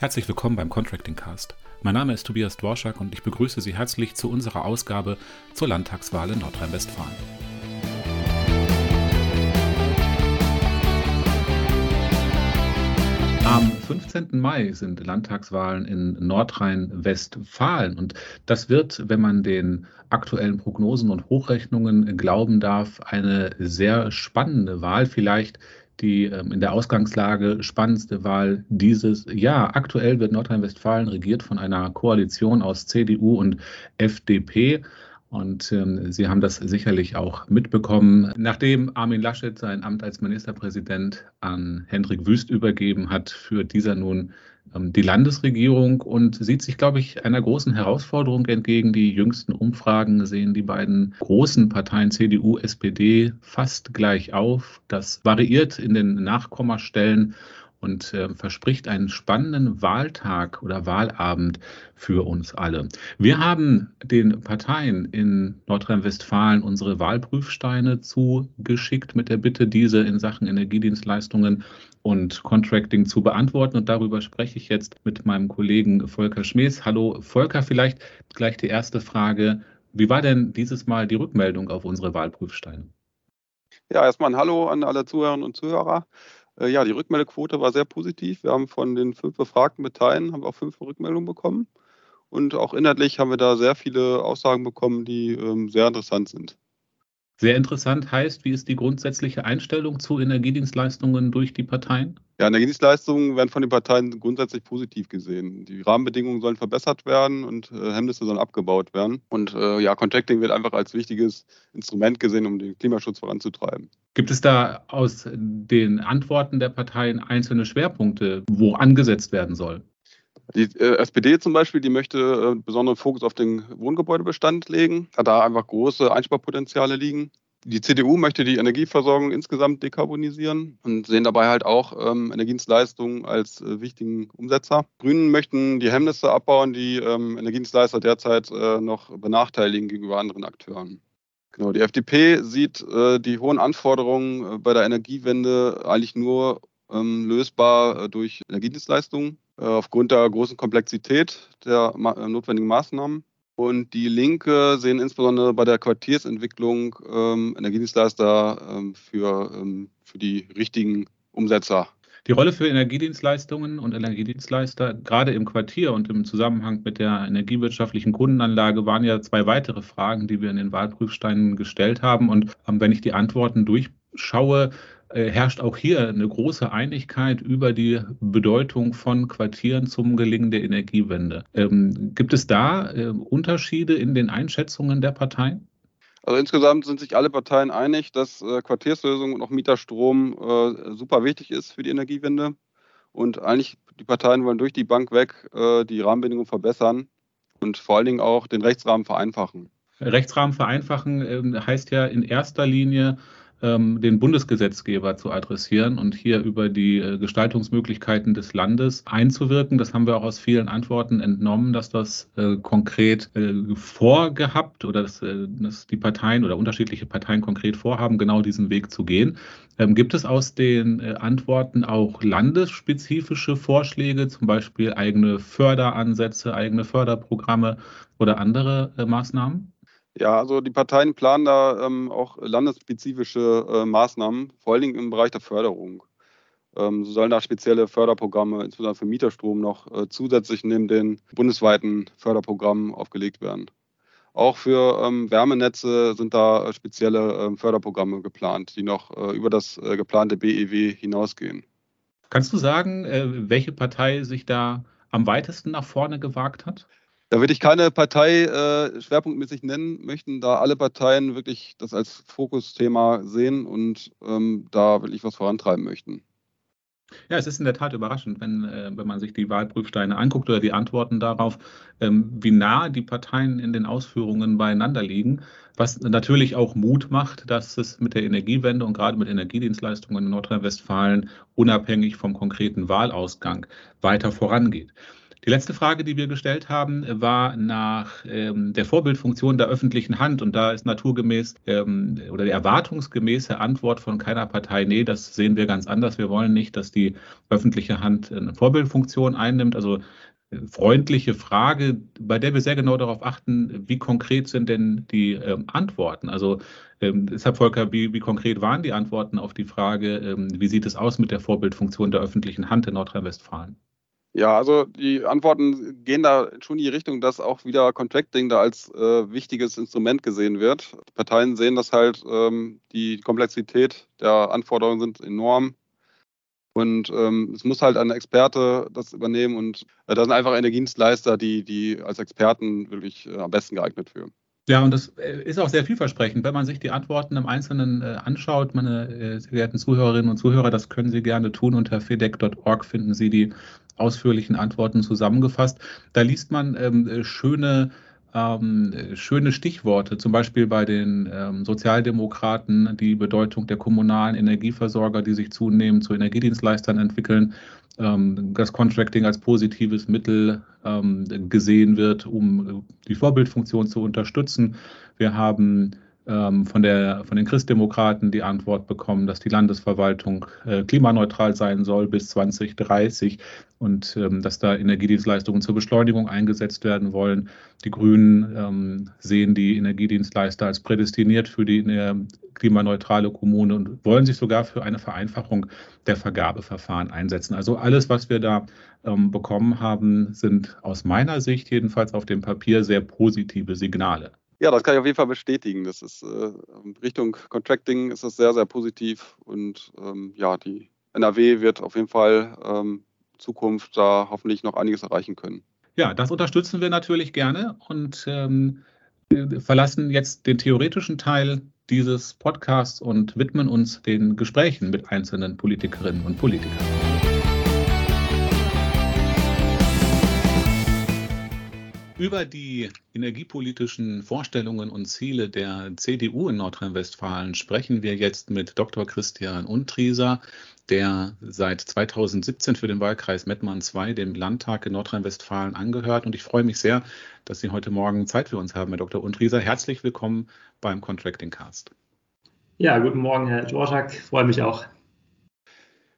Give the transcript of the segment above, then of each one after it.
Herzlich willkommen beim Contracting Cast. Mein Name ist Tobias Dworschak und ich begrüße Sie herzlich zu unserer Ausgabe zur Landtagswahl in Nordrhein-Westfalen. Am 15. Mai sind Landtagswahlen in Nordrhein-Westfalen und das wird, wenn man den aktuellen Prognosen und Hochrechnungen glauben darf, eine sehr spannende Wahl, vielleicht die ähm, in der Ausgangslage spannendste Wahl dieses Jahr. Aktuell wird Nordrhein-Westfalen regiert von einer Koalition aus CDU und FDP. Und ähm, Sie haben das sicherlich auch mitbekommen. Nachdem Armin Laschet sein Amt als Ministerpräsident an Hendrik Wüst übergeben hat, führt dieser nun die Landesregierung und sieht sich, glaube ich, einer großen Herausforderung entgegen. Die jüngsten Umfragen sehen die beiden großen Parteien CDU, SPD fast gleich auf. Das variiert in den Nachkommastellen und äh, verspricht einen spannenden Wahltag oder Wahlabend für uns alle. Wir haben den Parteien in Nordrhein-Westfalen unsere Wahlprüfsteine zugeschickt mit der Bitte, diese in Sachen Energiedienstleistungen und Contracting zu beantworten. Und darüber spreche ich jetzt mit meinem Kollegen Volker Schmees. Hallo Volker, vielleicht gleich die erste Frage. Wie war denn dieses Mal die Rückmeldung auf unsere Wahlprüfsteine? Ja, erstmal ein Hallo an alle Zuhörerinnen und Zuhörer. Äh, ja, die Rückmeldequote war sehr positiv. Wir haben von den fünf befragten Parteien haben auch fünf Rückmeldungen bekommen. Und auch inhaltlich haben wir da sehr viele Aussagen bekommen, die ähm, sehr interessant sind. Sehr interessant heißt, wie ist die grundsätzliche Einstellung zu Energiedienstleistungen durch die Parteien? Ja, Energiedienstleistungen werden von den Parteien grundsätzlich positiv gesehen. Die Rahmenbedingungen sollen verbessert werden und äh, Hemmnisse sollen abgebaut werden. Und äh, ja, Contracting wird einfach als wichtiges Instrument gesehen, um den Klimaschutz voranzutreiben. Gibt es da aus den Antworten der Parteien einzelne Schwerpunkte, wo angesetzt werden soll? Die äh, SPD zum Beispiel, die möchte äh, besonderen Fokus auf den Wohngebäudebestand legen, da da einfach große Einsparpotenziale liegen. Die CDU möchte die Energieversorgung insgesamt dekarbonisieren und sehen dabei halt auch ähm, Energiedienstleistungen als äh, wichtigen Umsetzer. Grünen möchten die Hemmnisse abbauen, die ähm, Energiedienstleister derzeit äh, noch benachteiligen gegenüber anderen Akteuren. Genau, die FDP sieht äh, die hohen Anforderungen äh, bei der Energiewende eigentlich nur ähm, lösbar äh, durch Energiedienstleistungen aufgrund der großen Komplexität der äh, notwendigen Maßnahmen. Und die Linke sehen insbesondere bei der Quartiersentwicklung ähm, Energiedienstleister ähm, für, ähm, für die richtigen Umsetzer. Die Rolle für Energiedienstleistungen und Energiedienstleister, gerade im Quartier und im Zusammenhang mit der energiewirtschaftlichen Kundenanlage, waren ja zwei weitere Fragen, die wir in den Wahlprüfsteinen gestellt haben. Und ähm, wenn ich die Antworten durchschaue, äh, herrscht auch hier eine große Einigkeit über die Bedeutung von Quartieren zum Gelingen der Energiewende. Ähm, gibt es da äh, Unterschiede in den Einschätzungen der Parteien? Also insgesamt sind sich alle Parteien einig, dass äh, Quartierslösung und auch Mieterstrom äh, super wichtig ist für die Energiewende. Und eigentlich die Parteien wollen durch die Bank weg äh, die Rahmenbedingungen verbessern und vor allen Dingen auch den Rechtsrahmen vereinfachen. Rechtsrahmen vereinfachen ähm, heißt ja in erster Linie, ähm, den Bundesgesetzgeber zu adressieren und hier über die äh, Gestaltungsmöglichkeiten des Landes einzuwirken. Das haben wir auch aus vielen Antworten entnommen, dass das äh, konkret äh, vorgehabt oder dass, äh, dass, die Parteien oder unterschiedliche Parteien konkret vorhaben, genau diesen Weg zu gehen. Ähm, gibt es aus den äh, Antworten auch landesspezifische Vorschläge, zum Beispiel eigene Förderansätze, eigene Förderprogramme oder andere äh, Maßnahmen? Ja, also die Parteien planen da ähm, auch landesspezifische äh, Maßnahmen, vor allen Dingen im Bereich der Förderung. Ähm, so sollen da spezielle Förderprogramme, insbesondere für Mieterstrom, noch äh, zusätzlich neben den bundesweiten Förderprogrammen aufgelegt werden. Auch für ähm, Wärmenetze sind da äh, spezielle ähm, Förderprogramme geplant, die noch äh, über das äh, geplante BEW hinausgehen. Kannst du sagen, äh, welche Partei sich da am weitesten nach vorne gewagt hat? Da würde ich keine Partei äh, schwerpunktmäßig nennen möchten, da alle Parteien wirklich das als Fokusthema sehen und ähm, da wirklich was vorantreiben möchten. Ja, es ist in der Tat überraschend, wenn, äh, wenn man sich die Wahlprüfsteine anguckt oder die Antworten darauf, ähm, wie nah die Parteien in den Ausführungen beieinander liegen, was natürlich auch Mut macht, dass es mit der Energiewende und gerade mit Energiedienstleistungen in Nordrhein-Westfalen unabhängig vom konkreten Wahlausgang weiter vorangeht. Die letzte Frage, die wir gestellt haben, war nach ähm, der Vorbildfunktion der öffentlichen Hand. Und da ist naturgemäß ähm, oder die erwartungsgemäße Antwort von keiner Partei, nee, das sehen wir ganz anders. Wir wollen nicht, dass die öffentliche Hand eine Vorbildfunktion einnimmt. Also äh, freundliche Frage, bei der wir sehr genau darauf achten, wie konkret sind denn die ähm, Antworten. Also ähm, deshalb, Volker, wie, wie, konkret waren die Antworten auf die Frage, ähm, wie sieht es aus mit der Vorbildfunktion der öffentlichen Hand in Nordrhein-Westfalen? Ja, also die Antworten gehen da schon in die Richtung, dass auch wieder Contracting da als äh, wichtiges Instrument gesehen wird. Die Parteien sehen das halt, ähm, die Komplexität der Anforderungen sind enorm. Und ähm, es muss halt ein Experte das übernehmen und äh, da sind einfach Energiedienstleister, die, die als Experten wirklich äh, am besten geeignet für. Ja, und das äh, ist auch sehr vielversprechend. Wenn man sich die Antworten im Einzelnen äh, anschaut, meine äh, sehr geehrten Zuhörerinnen und Zuhörer, das können Sie gerne tun. Unter fedeck.org finden Sie die ausführlichen Antworten zusammengefasst. Da liest man ähm, schöne ähm, schöne Stichworte, zum Beispiel bei den ähm, Sozialdemokraten die Bedeutung der kommunalen Energieversorger, die sich zunehmend zu Energiedienstleistern entwickeln, ähm, das Contracting als positives Mittel ähm, gesehen wird, um die Vorbildfunktion zu unterstützen. Wir haben von, der, von den Christdemokraten die Antwort bekommen, dass die Landesverwaltung äh, klimaneutral sein soll bis 2030 und ähm, dass da Energiedienstleistungen zur Beschleunigung eingesetzt werden wollen. Die Grünen ähm, sehen die Energiedienstleister als prädestiniert für die äh, klimaneutrale Kommune und wollen sich sogar für eine Vereinfachung der Vergabeverfahren einsetzen. Also alles, was wir da ähm, bekommen haben, sind aus meiner Sicht jedenfalls auf dem Papier sehr positive Signale. Ja, das kann ich auf jeden Fall bestätigen. Das ist äh, Richtung Contracting ist das sehr, sehr positiv und ähm, ja, die NRW wird auf jeden Fall ähm, Zukunft da hoffentlich noch einiges erreichen können. Ja, das unterstützen wir natürlich gerne und ähm, verlassen jetzt den theoretischen Teil dieses Podcasts und widmen uns den Gesprächen mit einzelnen Politikerinnen und Politikern. Über die energiepolitischen Vorstellungen und Ziele der CDU in Nordrhein-Westfalen sprechen wir jetzt mit Dr. Christian Untrieser, der seit 2017 für den Wahlkreis Mettmann II dem Landtag in Nordrhein-Westfalen angehört. Und ich freue mich sehr, dass Sie heute Morgen Zeit für uns haben, Herr Dr. Untrieser. Herzlich willkommen beim Contracting Cast. Ja, guten Morgen, Herr Dvorak. Freue mich auch.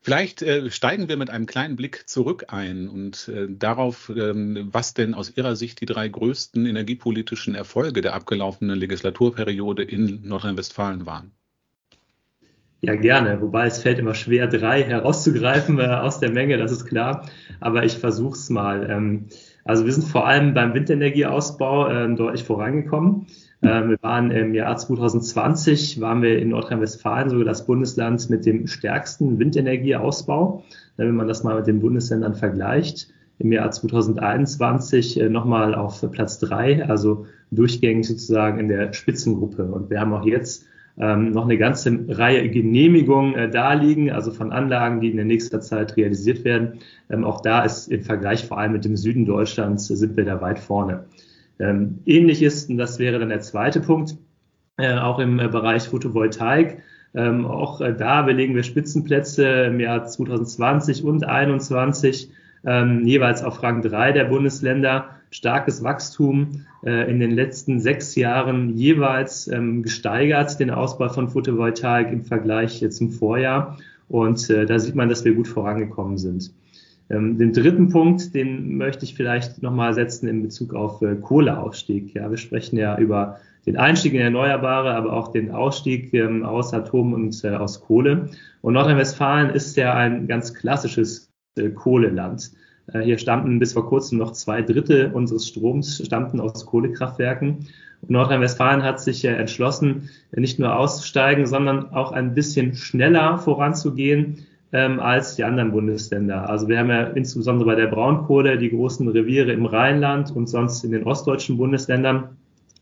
Vielleicht äh, steigen wir mit einem kleinen Blick zurück ein und äh, darauf, ähm, was denn aus Ihrer Sicht die drei größten energiepolitischen Erfolge der abgelaufenen Legislaturperiode in Nordrhein-Westfalen waren. Ja, gerne. Wobei es fällt immer schwer, drei herauszugreifen äh, aus der Menge, das ist klar. Aber ich versuche es mal. Ähm, also wir sind vor allem beim Windenergieausbau äh, deutlich vorangekommen. Ähm, wir waren im Jahr 2020, waren wir in Nordrhein-Westfalen sogar das Bundesland mit dem stärksten Windenergieausbau, wenn man das mal mit den Bundesländern vergleicht. Im Jahr 2021 äh, nochmal auf Platz drei, also durchgängig sozusagen in der Spitzengruppe. Und wir haben auch jetzt ähm, noch eine ganze Reihe Genehmigungen äh, da liegen, also von Anlagen, die in der nächsten Zeit realisiert werden. Ähm, auch da ist im Vergleich vor allem mit dem Süden Deutschlands äh, sind wir da weit vorne. Ähm, ähnlich ist, und das wäre dann der zweite Punkt, äh, auch im äh, Bereich Photovoltaik. Ähm, auch äh, da belegen wir Spitzenplätze im Jahr 2020 und 2021 ähm, jeweils auf Rang 3 der Bundesländer. Starkes Wachstum äh, in den letzten sechs Jahren jeweils ähm, gesteigert, den Ausbau von Photovoltaik im Vergleich zum Vorjahr. Und äh, da sieht man, dass wir gut vorangekommen sind. Ähm, den dritten Punkt, den möchte ich vielleicht nochmal setzen in Bezug auf äh, Kohleausstieg. Ja, wir sprechen ja über den Einstieg in Erneuerbare, aber auch den Ausstieg ähm, aus Atom und äh, aus Kohle. Und Nordrhein-Westfalen ist ja ein ganz klassisches äh, Kohleland. Äh, hier stammten bis vor kurzem noch zwei Drittel unseres Stroms stammten aus Kohlekraftwerken. Nordrhein-Westfalen hat sich entschlossen, nicht nur auszusteigen, sondern auch ein bisschen schneller voranzugehen ähm, als die anderen Bundesländer. Also wir haben ja insbesondere bei der Braunkohle die großen Reviere im Rheinland und sonst in den ostdeutschen Bundesländern.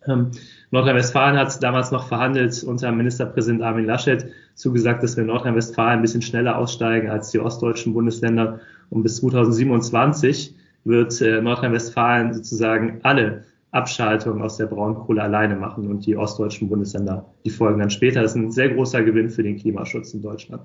Ähm, Nordrhein-Westfalen hat damals noch verhandelt unter Ministerpräsident Armin Laschet, zugesagt, dass wir in Nordrhein-Westfalen ein bisschen schneller aussteigen als die ostdeutschen Bundesländer. Und bis 2027 wird äh, Nordrhein-Westfalen sozusagen alle Abschaltungen aus der Braunkohle alleine machen und die ostdeutschen Bundesländer, die folgen dann später. Das ist ein sehr großer Gewinn für den Klimaschutz in Deutschland.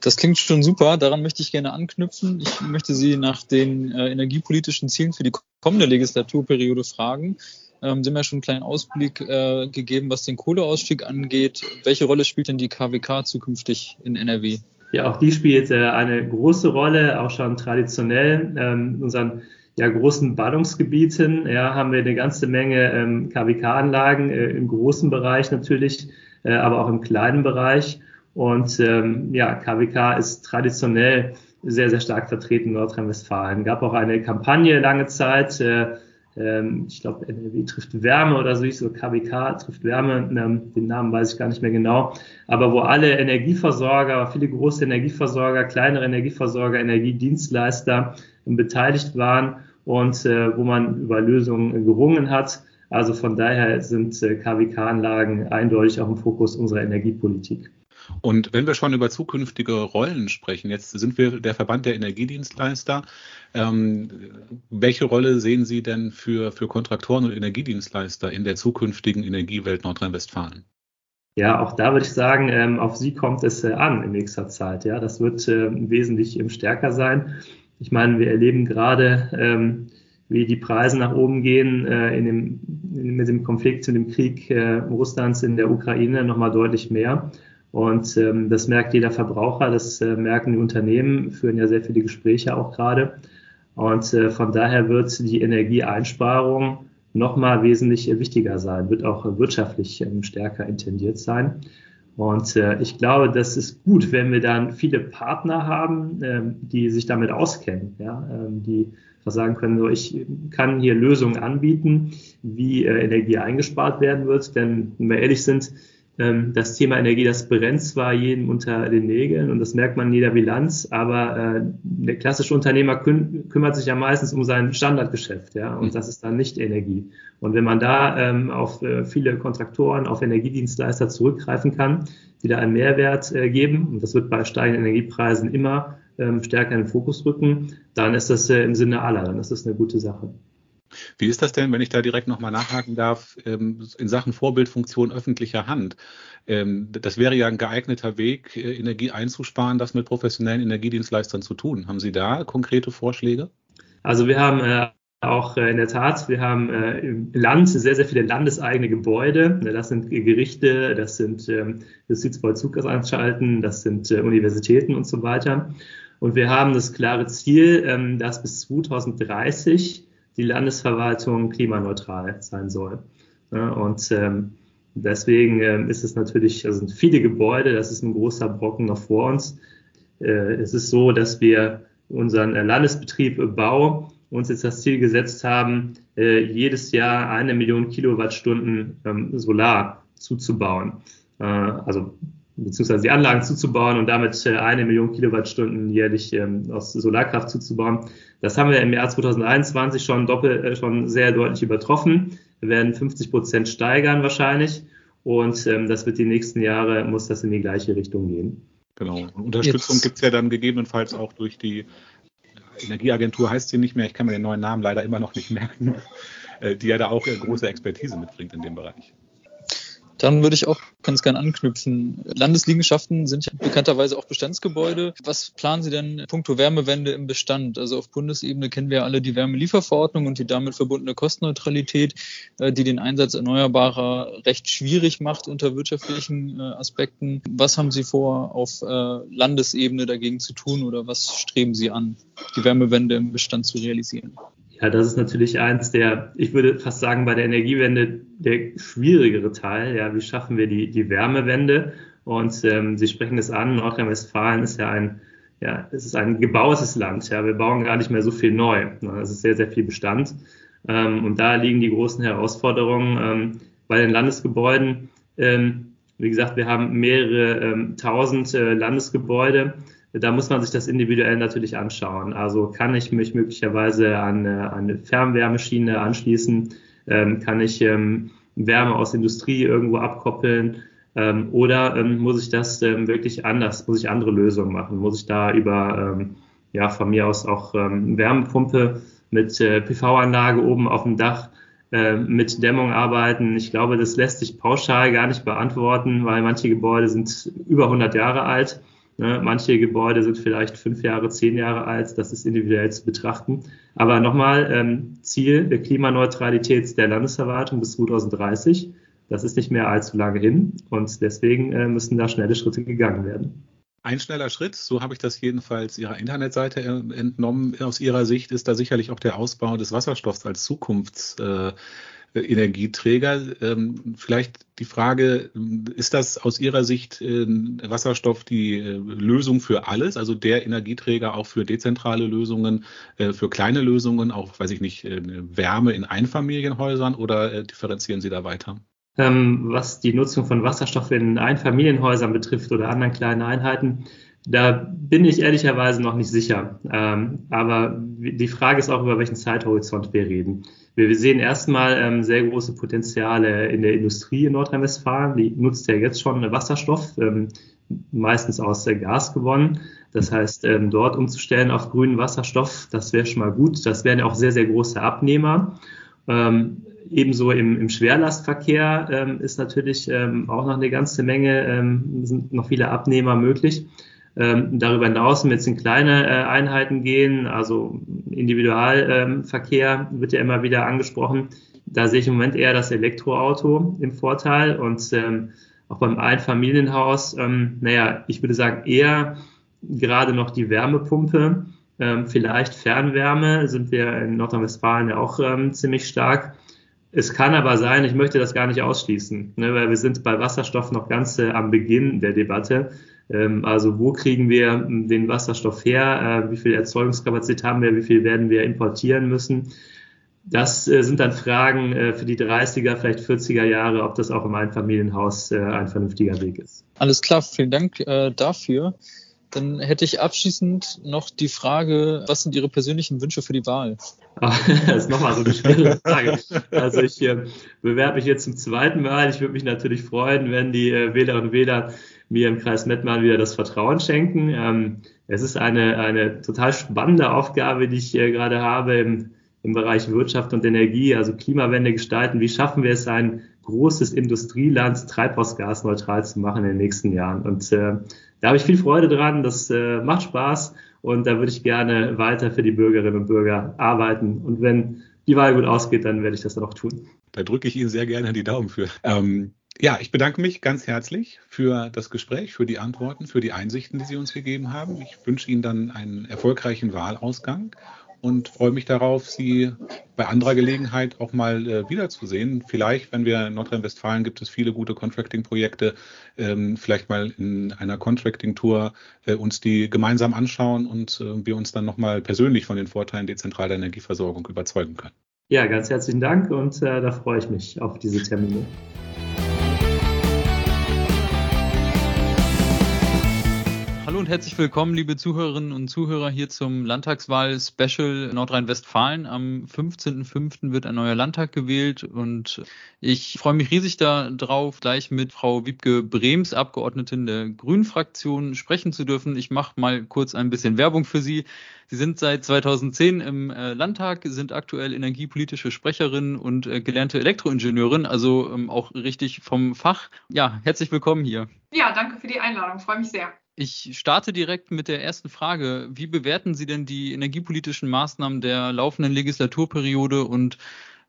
Das klingt schon super. Daran möchte ich gerne anknüpfen. Ich möchte Sie nach den äh, energiepolitischen Zielen für die kommende Legislaturperiode fragen. Ähm, Sie haben ja schon einen kleinen Ausblick äh, gegeben, was den Kohleausstieg angeht. Welche Rolle spielt denn die KWK zukünftig in NRW? Ja, auch die spielt äh, eine große Rolle, auch schon traditionell. Ähm, in unseren ja, großen Ballungsgebieten ja, haben wir eine ganze Menge ähm, KWK-Anlagen äh, im großen Bereich natürlich, äh, aber auch im kleinen Bereich. Und ähm, ja, KWK ist traditionell sehr, sehr stark vertreten in Nordrhein-Westfalen. Gab auch eine Kampagne lange Zeit, äh, ähm, ich glaube NRW trifft Wärme oder so, ich so KWK trifft Wärme, ähm, den Namen weiß ich gar nicht mehr genau, aber wo alle Energieversorger, viele große Energieversorger, kleinere Energieversorger, Energiedienstleister ähm, beteiligt waren und äh, wo man über Lösungen gerungen hat. Also von daher sind äh, KWK-Anlagen eindeutig auch im Fokus unserer Energiepolitik. Und wenn wir schon über zukünftige Rollen sprechen, jetzt sind wir der Verband der Energiedienstleister. Ähm, welche Rolle sehen Sie denn für, für Kontraktoren und Energiedienstleister in der zukünftigen Energiewelt Nordrhein-Westfalen? Ja, auch da würde ich sagen, ähm, auf Sie kommt es äh, an in nächster Zeit. Ja, das wird äh, wesentlich ähm, stärker sein. Ich meine, wir erleben gerade, ähm, wie die Preise nach oben gehen äh, in dem, in, mit dem Konflikt und dem Krieg äh, Russlands in der Ukraine nochmal deutlich mehr. Und ähm, das merkt jeder Verbraucher, das äh, merken die Unternehmen, führen ja sehr viele Gespräche auch gerade. Und äh, von daher wird die Energieeinsparung nochmal wesentlich wichtiger sein, wird auch wirtschaftlich ähm, stärker intendiert sein. Und äh, ich glaube, das ist gut, wenn wir dann viele Partner haben, ähm, die sich damit auskennen, ja, ähm, die sagen können, so ich kann hier Lösungen anbieten, wie äh, Energie eingespart werden wird. Denn wenn wir ehrlich sind, das Thema Energie, das brennt zwar jedem unter den Nägeln und das merkt man in jeder Bilanz, aber äh, der klassische Unternehmer küm kümmert sich ja meistens um sein Standardgeschäft, ja, und mhm. das ist dann nicht Energie. Und wenn man da ähm, auf äh, viele Kontraktoren, auf Energiedienstleister zurückgreifen kann, die da einen Mehrwert äh, geben, und das wird bei steigenden Energiepreisen immer ähm, stärker in den Fokus rücken, dann ist das äh, im Sinne aller, dann ist das eine gute Sache. Wie ist das denn, wenn ich da direkt nochmal nachhaken darf, ähm, in Sachen Vorbildfunktion öffentlicher Hand? Ähm, das wäre ja ein geeigneter Weg, äh, Energie einzusparen, das mit professionellen Energiedienstleistern zu tun. Haben Sie da konkrete Vorschläge? Also wir haben äh, auch äh, in der Tat, wir haben im Land sehr, sehr viele landeseigene Gebäude. Das sind Gerichte, das sind ähm, Justizvollzugsanstalten, das sind Universitäten und so weiter. Und wir haben das klare Ziel, dass bis 2030 die Landesverwaltung klimaneutral sein soll. Und ähm, deswegen ähm, ist es natürlich, also sind viele Gebäude, das ist ein großer Brocken noch vor uns. Äh, es ist so, dass wir unseren äh, Landesbetrieb Bau uns jetzt das Ziel gesetzt haben, äh, jedes Jahr eine Million Kilowattstunden ähm, Solar zuzubauen. also beziehungsweise die Anlagen zuzubauen und damit äh, eine Million Kilowattstunden jährlich ähm, aus Solarkraft zuzubauen. Das haben wir im Jahr 2021 schon doppelt, äh, schon sehr deutlich übertroffen. Wir werden 50 Prozent steigern wahrscheinlich und ähm, das wird die nächsten Jahre, muss das in die gleiche Richtung gehen. Genau. Unterstützung gibt es ja dann gegebenenfalls auch durch die Energieagentur heißt sie nicht mehr, ich kann mir den neuen Namen leider immer noch nicht merken, äh, die ja da auch große Expertise mitbringt in dem Bereich. Dann würde ich auch ganz gern anknüpfen. Landesliegenschaften sind ja bekannterweise auch Bestandsgebäude. Was planen Sie denn puncto Wärmewende im Bestand? Also auf Bundesebene kennen wir alle die Wärmelieferverordnung und die damit verbundene Kostenneutralität, äh, die den Einsatz erneuerbarer recht schwierig macht unter wirtschaftlichen äh, Aspekten. Was haben Sie vor, auf äh, Landesebene dagegen zu tun oder was streben Sie an, die Wärmewende im Bestand zu realisieren? Ja, das ist natürlich eins der, ich würde fast sagen, bei der Energiewende der schwierigere Teil. Ja, wie schaffen wir die, die Wärmewende? Und ähm, Sie sprechen es an, Nordrhein-Westfalen ist ja ein, ja, es ist ein gebautes Land. Ja, wir bauen gar nicht mehr so viel neu. Es ist sehr, sehr viel Bestand. Ähm, und da liegen die großen Herausforderungen ähm, bei den Landesgebäuden. Ähm, wie gesagt, wir haben mehrere ähm, tausend äh, Landesgebäude da muss man sich das individuell natürlich anschauen. Also kann ich mich möglicherweise an, eine Fernwärmeschiene anschließen? Ähm, kann ich ähm, Wärme aus Industrie irgendwo abkoppeln? Ähm, oder ähm, muss ich das ähm, wirklich anders? Muss ich andere Lösungen machen? Muss ich da über, ähm, ja, von mir aus auch Wärmepumpe mit äh, PV-Anlage oben auf dem Dach äh, mit Dämmung arbeiten? Ich glaube, das lässt sich pauschal gar nicht beantworten, weil manche Gebäude sind über 100 Jahre alt Ne? Manche Gebäude sind vielleicht fünf Jahre, zehn Jahre alt, das ist individuell zu betrachten. Aber nochmal, ähm, Ziel der Klimaneutralität der Landesverwaltung bis 2030. Das ist nicht mehr allzu lange hin und deswegen äh, müssen da schnelle Schritte gegangen werden. Ein schneller Schritt, so habe ich das jedenfalls Ihrer Internetseite entnommen, aus Ihrer Sicht ist da sicherlich auch der Ausbau des Wasserstoffs als Zukunftsenergieträger. Ähm, vielleicht die Frage, ist das aus Ihrer Sicht äh, Wasserstoff die äh, Lösung für alles, also der Energieträger auch für dezentrale Lösungen, äh, für kleine Lösungen, auch, weiß ich nicht, Wärme in Einfamilienhäusern oder differenzieren Sie da weiter? ähm, was die Nutzung von Wasserstoff in Einfamilienhäusern betrifft oder anderen kleinen Einheiten. Da bin ich ehrlicherweise noch nicht sicher. Ähm, aber die Frage ist auch, über welchen Zeithorizont wir reden. Wir sehen erstmal ähm, sehr große Potenziale in der Industrie in Nordrhein-Westfalen. Die nutzt ja jetzt schon Wasserstoff, ähm, meistens aus Gas gewonnen. Das heißt, ähm, dort umzustellen auf grünen Wasserstoff, das wäre schon mal gut. Das wären ja auch sehr, sehr große Abnehmer. Ähm, Ebenso im, im Schwerlastverkehr ähm, ist natürlich ähm, auch noch eine ganze Menge, ähm, sind noch viele Abnehmer möglich. Ähm, darüber hinaus, wenn jetzt in kleine äh, Einheiten gehen, also Individualverkehr ähm, wird ja immer wieder angesprochen. Da sehe ich im Moment eher das Elektroauto im Vorteil und ähm, auch beim Einfamilienhaus, naja, ich würde sagen eher gerade noch die Wärmepumpe, vielleicht Fernwärme sind wir in Nordrhein-Westfalen ja auch ziemlich stark. Es kann aber sein, ich möchte das gar nicht ausschließen, ne, weil wir sind bei Wasserstoff noch ganz äh, am Beginn der Debatte. Ähm, also wo kriegen wir hm, den Wasserstoff her? Äh, wie viel Erzeugungskapazität haben wir? Wie viel werden wir importieren müssen? Das äh, sind dann Fragen äh, für die 30er, vielleicht 40er Jahre, ob das auch im Einfamilienhaus ein vernünftiger Weg ist. Alles klar, vielen Dank dafür. Dann hätte ich abschließend noch die Frage, was sind Ihre persönlichen Wünsche für die Wahl? das ist nochmal so eine schwere Frage. Also ich äh, bewerbe mich jetzt zum zweiten Mal. Ich würde mich natürlich freuen, wenn die äh, Wählerinnen und Wähler mir im Kreis Mettmann wieder das Vertrauen schenken. Ähm, es ist eine, eine total spannende Aufgabe, die ich äh, gerade habe im, im Bereich Wirtschaft und Energie, also Klimawende gestalten. Wie schaffen wir es, ein großes Industrieland treibhausgasneutral zu machen in den nächsten Jahren? Und äh, da habe ich viel Freude dran, das äh, macht Spaß und da würde ich gerne weiter für die Bürgerinnen und Bürger arbeiten. Und wenn die Wahl gut ausgeht, dann werde ich das dann auch tun. Da drücke ich Ihnen sehr gerne die Daumen für. Ähm, ja, ich bedanke mich ganz herzlich für das Gespräch, für die Antworten, für die Einsichten, die Sie uns gegeben haben. Ich wünsche Ihnen dann einen erfolgreichen Wahlausgang und freue mich darauf, Sie bei anderer Gelegenheit auch mal äh, wiederzusehen. Vielleicht, wenn wir in Nordrhein-Westfalen gibt es viele gute Contracting-Projekte, ähm, vielleicht mal in einer Contracting-Tour äh, uns die gemeinsam anschauen und äh, wir uns dann nochmal persönlich von den Vorteilen dezentraler Energieversorgung überzeugen können. Ja, ganz herzlichen Dank und äh, da freue ich mich auf diese Termine. Und herzlich willkommen, liebe Zuhörerinnen und Zuhörer, hier zum Landtagswahl-Special Nordrhein-Westfalen. Am 15.05. wird ein neuer Landtag gewählt und ich freue mich riesig darauf, gleich mit Frau Wiebke Brems, Abgeordnetin der Grünen-Fraktion, sprechen zu dürfen. Ich mache mal kurz ein bisschen Werbung für Sie. Sie sind seit 2010 im äh, Landtag, sind aktuell energiepolitische Sprecherin und äh, gelernte Elektroingenieurin, also ähm, auch richtig vom Fach. Ja, herzlich willkommen hier. Ja, danke für die Einladung, freue mich sehr. Ich starte direkt mit der ersten Frage. Wie bewerten Sie denn die energiepolitischen Maßnahmen der laufenden Legislaturperiode und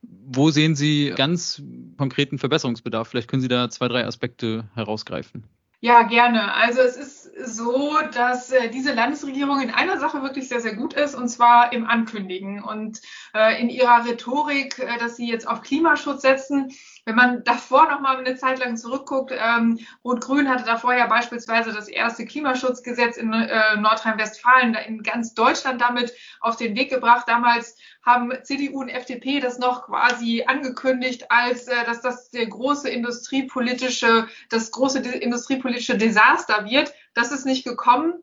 wo sehen Sie ganz konkreten Verbesserungsbedarf? Vielleicht können Sie da zwei, drei Aspekte herausgreifen. Ja, gerne. Also es ist so, dass äh, diese Landesregierung in einer Sache wirklich sehr, sehr gut ist, und zwar im Ankündigen und äh, in ihrer Rhetorik, äh, dass sie jetzt auf Klimaschutz setzen. Wenn man davor noch mal eine Zeit lang zurückguckt, ähm, Rot-Grün hatte davor ja beispielsweise das erste Klimaschutzgesetz in äh, Nordrhein-Westfalen in ganz Deutschland damit auf den Weg gebracht. Damals haben CDU und FDP das noch quasi angekündigt, als äh, dass das der große industriepolitische, das große industriepolitische Desaster wird. Das ist nicht gekommen.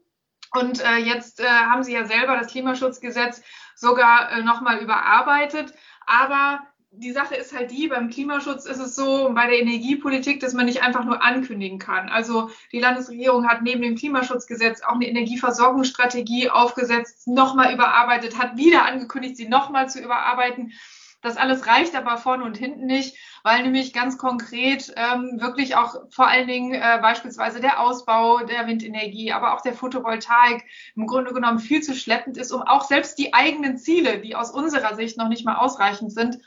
Und äh, jetzt äh, haben sie ja selber das Klimaschutzgesetz sogar äh, nochmal überarbeitet. Aber die Sache ist halt die, beim Klimaschutz ist es so, bei der Energiepolitik, dass man nicht einfach nur ankündigen kann. Also die Landesregierung hat neben dem Klimaschutzgesetz auch eine Energieversorgungsstrategie aufgesetzt, nochmal überarbeitet, hat wieder angekündigt, sie nochmal zu überarbeiten. Das alles reicht aber vorne und hinten nicht, weil nämlich ganz konkret ähm, wirklich auch vor allen Dingen äh, beispielsweise der Ausbau der Windenergie, aber auch der Photovoltaik im Grunde genommen viel zu schleppend ist, um auch selbst die eigenen Ziele, die aus unserer Sicht noch nicht mal ausreichend sind,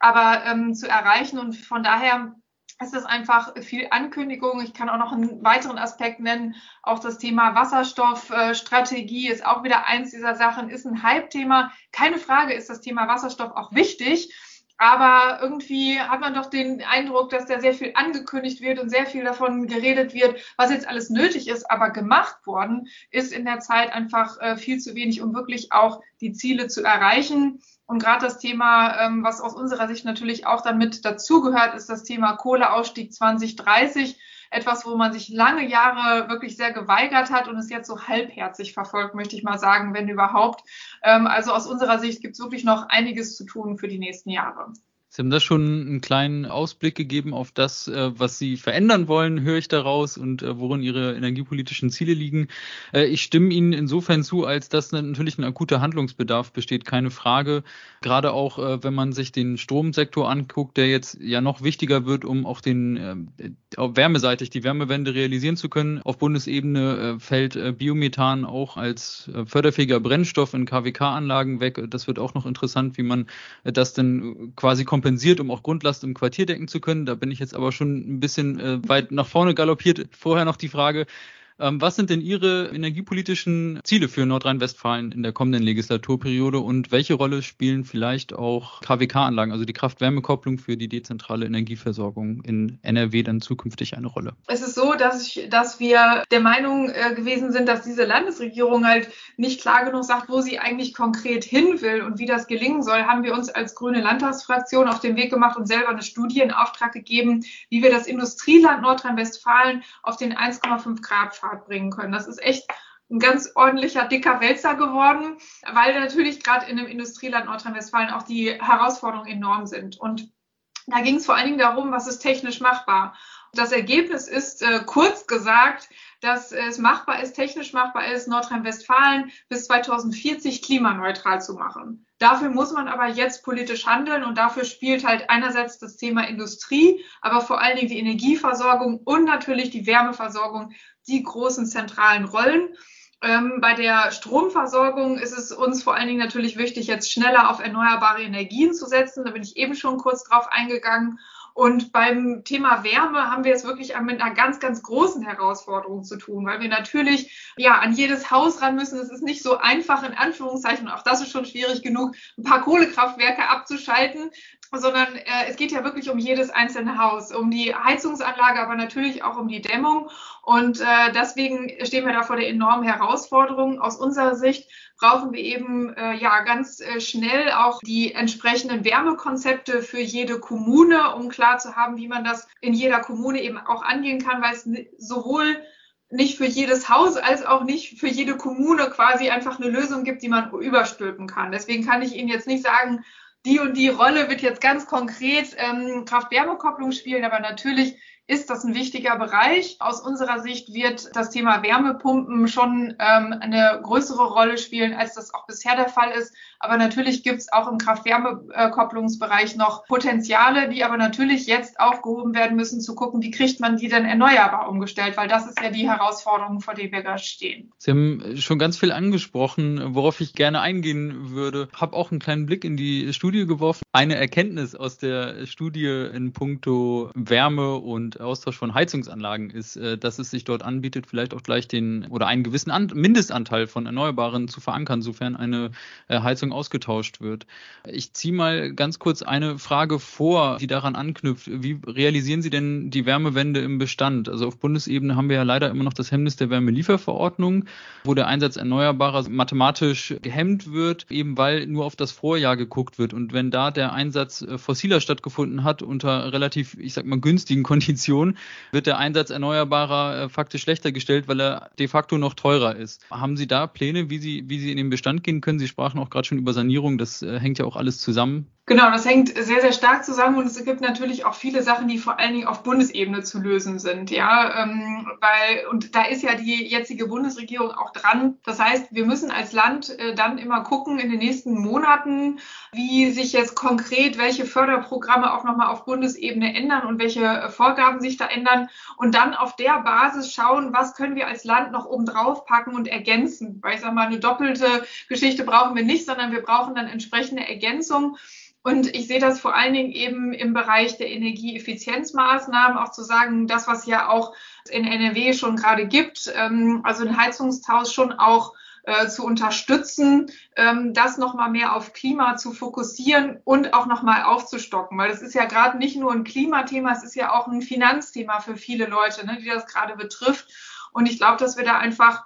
aber ähm, zu erreichen. Und von daher ist es einfach viel Ankündigung. Ich kann auch noch einen weiteren Aspekt nennen. Auch das Thema Wasserstoffstrategie ist auch wieder eins dieser Sachen, ist ein Hype-Thema. Keine Frage ist das Thema Wasserstoff auch wichtig. Aber irgendwie hat man doch den Eindruck, dass da sehr viel angekündigt wird und sehr viel davon geredet wird, was jetzt alles nötig ist. Aber gemacht worden ist in der Zeit einfach äh, viel zu wenig, um wirklich auch die Ziele zu erreichen. Und gerade das Thema, ähm, was aus unserer Sicht natürlich auch dann mit dazugehört, ist das Thema Kohleausstieg 2030 etwas, wo man sich lange Jahre wirklich sehr geweigert hat und es jetzt so halbherzig verfolgt, möchte ich mal sagen, wenn überhaupt. Ähm, also aus unserer Sicht gibt es wirklich noch einiges zu tun für die nächsten Jahre. Sie haben da schon einen kleinen Ausblick gegeben auf das, äh, was Sie verändern wollen, höre ich daraus und äh, worin Ihre energiepolitischen Ziele liegen. Äh, ich stimme Ihnen insofern zu, als dass natürlich ein akuter Handlungsbedarf besteht, keine Frage. Gerade auch, wenn man sich den Stromsektor anguckt, der jetzt ja noch wichtiger wird, um auch den wärmeseitig die Wärmewende realisieren zu können. Auf Bundesebene fällt Biomethan auch als förderfähiger Brennstoff in KWK-Anlagen weg. Das wird auch noch interessant, wie man das denn quasi kompensiert kompensiert, um auch Grundlast im Quartier decken zu können. Da bin ich jetzt aber schon ein bisschen äh, weit nach vorne galoppiert. Vorher noch die Frage, was sind denn Ihre energiepolitischen Ziele für Nordrhein-Westfalen in der kommenden Legislaturperiode und welche Rolle spielen vielleicht auch KWK-Anlagen, also die Kraft-Wärme-Kopplung für die dezentrale Energieversorgung in NRW dann zukünftig eine Rolle? Es ist so, dass, ich, dass wir der Meinung äh, gewesen sind, dass diese Landesregierung halt nicht klar genug sagt, wo sie eigentlich konkret hin will und wie das gelingen soll, haben wir uns als grüne Landtagsfraktion auf den Weg gemacht und selber eine Studie in Auftrag gegeben, wie wir das Industrieland Nordrhein-Westfalen auf den 1,5 Grad Pfad Fahrt bringen können. Das ist echt ein ganz ordentlicher, dicker Wälzer geworden, weil natürlich gerade in dem Industrieland Nordrhein-Westfalen auch die Herausforderungen enorm sind. Und da ging es vor allen Dingen darum, was ist technisch machbar. Das Ergebnis ist äh, kurz gesagt, dass es machbar ist, technisch machbar ist, Nordrhein-Westfalen bis 2040 klimaneutral zu machen. Dafür muss man aber jetzt politisch handeln und dafür spielt halt einerseits das Thema Industrie, aber vor allen Dingen die Energieversorgung und natürlich die Wärmeversorgung die großen zentralen Rollen. Ähm, bei der Stromversorgung ist es uns vor allen Dingen natürlich wichtig, jetzt schneller auf erneuerbare Energien zu setzen. Da bin ich eben schon kurz drauf eingegangen. Und beim Thema Wärme haben wir es wirklich mit einer ganz, ganz großen Herausforderung zu tun, weil wir natürlich ja an jedes Haus ran müssen. Es ist nicht so einfach in Anführungszeichen, auch das ist schon schwierig genug, ein paar Kohlekraftwerke abzuschalten, sondern äh, es geht ja wirklich um jedes einzelne Haus, um die Heizungsanlage, aber natürlich auch um die Dämmung. Und äh, deswegen stehen wir da vor der enormen Herausforderung. Aus unserer Sicht brauchen wir eben äh, ja ganz äh, schnell auch die entsprechenden Wärmekonzepte für jede Kommune, um klar zu haben, wie man das in jeder Kommune eben auch angehen kann, weil es sowohl nicht für jedes Haus als auch nicht für jede Kommune quasi einfach eine Lösung gibt, die man überstülpen kann. Deswegen kann ich Ihnen jetzt nicht sagen, die und die Rolle wird jetzt ganz konkret ähm, Kraft-Wärme-Kopplung spielen, aber natürlich ist das ein wichtiger Bereich. Aus unserer Sicht wird das Thema Wärmepumpen schon ähm, eine größere Rolle spielen, als das auch bisher der Fall ist. Aber natürlich gibt es auch im Kraft-Wärme-Kopplungsbereich noch Potenziale, die aber natürlich jetzt aufgehoben werden müssen, zu gucken, wie kriegt man die denn erneuerbar umgestellt, weil das ist ja die Herausforderung, vor der wir da stehen. Sie haben schon ganz viel angesprochen, worauf ich gerne eingehen würde. Habe auch einen kleinen Blick in die Studie geworfen. Eine Erkenntnis aus der Studie in puncto Wärme und Austausch von Heizungsanlagen ist, äh, dass es sich dort anbietet, vielleicht auch gleich den oder einen gewissen An Mindestanteil von Erneuerbaren zu verankern, sofern eine äh, Heizung ausgetauscht wird. Ich ziehe mal ganz kurz eine Frage vor, die daran anknüpft. Wie realisieren Sie denn die Wärmewende im Bestand? Also auf Bundesebene haben wir ja leider immer noch das Hemmnis der Wärmelieferverordnung, wo der Einsatz Erneuerbarer mathematisch gehemmt wird, eben weil nur auf das Vorjahr geguckt wird. Und wenn da der Einsatz äh, fossiler stattgefunden hat unter relativ, ich sag mal, günstigen Konditionen, Definition wird der Einsatz erneuerbarer äh, faktisch schlechter gestellt, weil er de facto noch teurer ist. Haben Sie da Pläne, wie Sie, wie Sie in den Bestand gehen können? Sie sprachen auch gerade schon über Sanierung, das äh, hängt ja auch alles zusammen. Genau, das hängt sehr, sehr stark zusammen und es gibt natürlich auch viele Sachen, die vor allen Dingen auf Bundesebene zu lösen sind. Ja, ähm, weil, und da ist ja die jetzige Bundesregierung auch dran. Das heißt, wir müssen als Land äh, dann immer gucken in den nächsten Monaten, wie sich jetzt konkret welche Förderprogramme auch nochmal auf Bundesebene ändern und welche äh, Vorgaben sich da ändern und dann auf der Basis schauen, was können wir als Land noch oben drauf packen und ergänzen. Weil ich sage mal, eine doppelte Geschichte brauchen wir nicht, sondern wir brauchen dann entsprechende Ergänzung. Und ich sehe das vor allen Dingen eben im Bereich der Energieeffizienzmaßnahmen, auch zu sagen, das, was ja auch in NRW schon gerade gibt, ähm, also ein Heizungstausch schon auch äh, zu unterstützen, ähm, das nochmal mehr auf Klima zu fokussieren und auch nochmal aufzustocken. Weil das ist ja gerade nicht nur ein Klimathema, es ist ja auch ein Finanzthema für viele Leute, ne, die das gerade betrifft. Und ich glaube, dass wir da einfach